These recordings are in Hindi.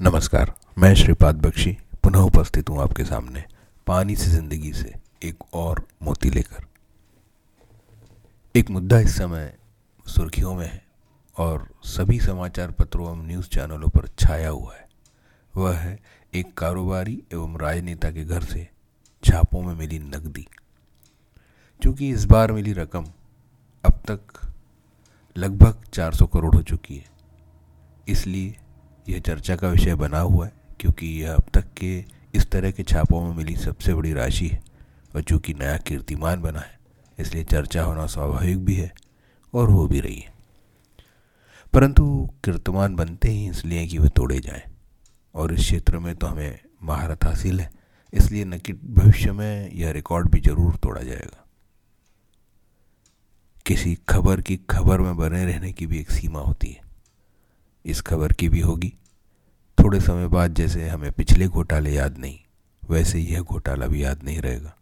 नमस्कार, मैं श्रीपाद बख्शी, पुनः उपस्थित हूँ आपके सामने पानी से ज़िंदगी से एक और मोती लेकर। एक मुद्दा इस समय सुर्खियों में है और सभी समाचार पत्रों एवं न्यूज़ चैनलों पर छाया हुआ है। वह है, एक कारोबारी एवं राजनेता के घर से छापों में मिली नकदी। क्योंकि इस बार मिली रकम अब तक लगभग 400 करोड़ हो चुकी है, इसलिए यह चर्चा का विषय बना हुआ है, क्योंकि यह अब तक के इस तरह के छापों में मिली सबसे बड़ी राशि है, और चूँकि नया कीर्तिमान बना है, इसलिए चर्चा होना स्वाभाविक भी है, और हो भी रही है। परंतु कीर्तिमान बनते ही इसलिए कि वे तोड़े जाएँ, और इस क्षेत्र में तो हमें महारत हासिल है, इसलिए न कि भविष्य में यह रिकॉर्ड भी ज़रूर तोड़ा जाएगा। किसी खबर की खबर में बने रहने की भी एक सीमा होती है। इस खबर की भी होगी। थोड़े समय बाद जैसे हमें पिछले घोटाले याद नहीं, वैसे यह घोटाला भी याद नहीं रहेगा।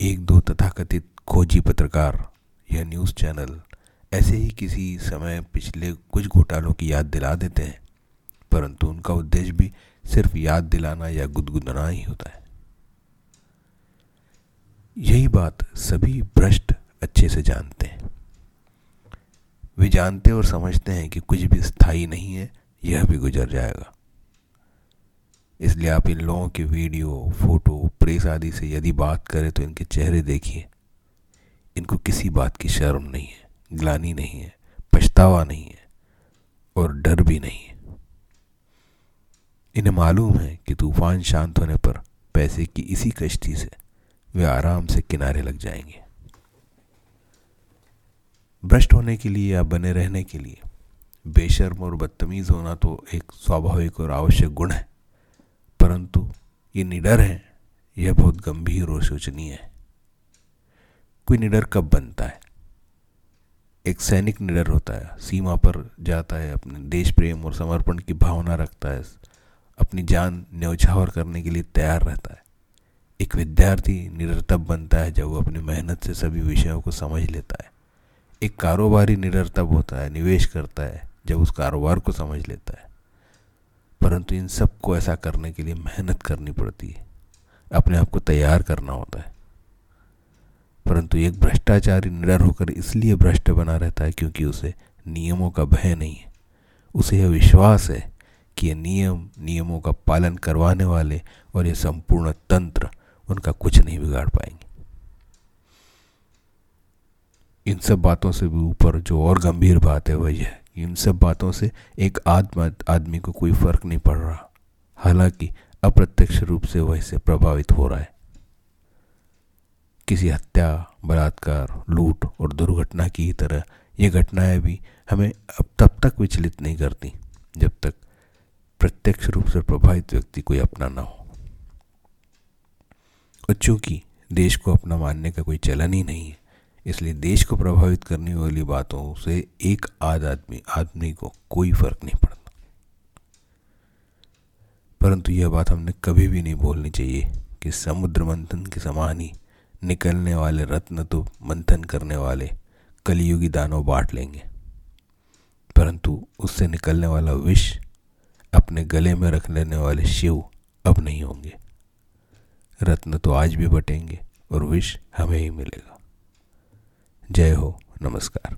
एक दो तथाकथित खोजी पत्रकार या न्यूज़ चैनल, ऐसे ही किसी समय पिछले कुछ घोटालों की याद दिला देते हैं, परंतु उनका उद्देश्य भी सिर्फ़ याद दिलाना या गुदगुदाना ही होता है। यही बात सभी भ्रष्ट अच्छे से जानते हैं। वे जानते और समझते हैं कि कुछ भी स्थायी नहीं है, यह भी गुजर जाएगा। इसलिए आप इन लोगों के वीडियो, फ़ोटो, प्रेस आदि से यदि बात करें तो इनके चेहरे देखिए। इनको किसी बात की शर्म नहीं है, ग्लानी नहीं है, पछतावा नहीं है और डर भी नहीं है। इन्हें मालूम है कि तूफ़ान शांत होने पर पैसे की इसी कश्ती से वे आराम से किनारे लग जाएँगे। भ्रष्ट होने के लिए या बने रहने के लिए? बेशर्म और बदतमीज़ होना तो एक स्वाभाविक और आवश्यक गुण है। परंतु ये निडर है। यह बहुत गंभीर और शोचनीय है। कोई निडर कब बनता है? एक सैनिक निडर होता है। सीमा पर जाता है, अपने देश प्रेम और समर्पण की भावना रखता है। अपनी जान न्यौछावर करने के लिए तैयार रहता है। एक विद्यार्थी निडर तब बनता है जब वो अपनी मेहनत से सभी विषयों को समझ लेता है। एक कारोबारी निडर तब होता है, निवेश करता है, जब उस कारोबार को समझ लेता है। परंतु इन सबको ऐसा करने के लिए मेहनत करनी पड़ती है। अपने आप को तैयार करना होता है। परंतु एक भ्रष्टाचारी निडर होकर इसलिए भ्रष्ट बना रहता है क्योंकि उसे नियमों का भय नहीं है। उसे यह विश्वास है कि ये नियम, नियमों का पालन करवाने वाले और ये संपूर्ण तंत्र उनका कुछ नहीं बिगाड़ पाएँगे। इन सब बातों से भी ऊपर जो और गंभीर बात है, वही है इन सब बातों से एक आत्मा, आदमी को कोई फ़र्क नहीं पड़ रहा। हालाँकि अप्रत्यक्ष रूप से वह इससे प्रभावित हो रहा है। किसी हत्या, बलात्कार, लूट और दुर्घटना की ही तरह ये घटनाएँ भी हमें अब तब तक विचलित नहीं करती जब तक प्रत्यक्ष रूप से प्रभावित व्यक्ति कोई अपना ना हो। और चूँकि देश को अपना मानने का कोई चलन ही नहीं है इसलिए देश को प्रभावित करने वाली बातों से एक आध आदमी आदमी को कोई फ़र्क नहीं पड़ता। परंतु यह बात हमने कभी भी नहीं बोलनी चाहिए कि समुद्र मंथन के समान ही निकलने वाले रत्न तो मंथन करने वाले कलियुगी दानव बांट लेंगे। परंतु उससे निकलने वाला विष अपने गले में रख लेने वाले शिव अब नहीं होंगे। रत्न तो आज भी बटेंगे और विष हमें ही मिलेगा। जय हो नमस्कार।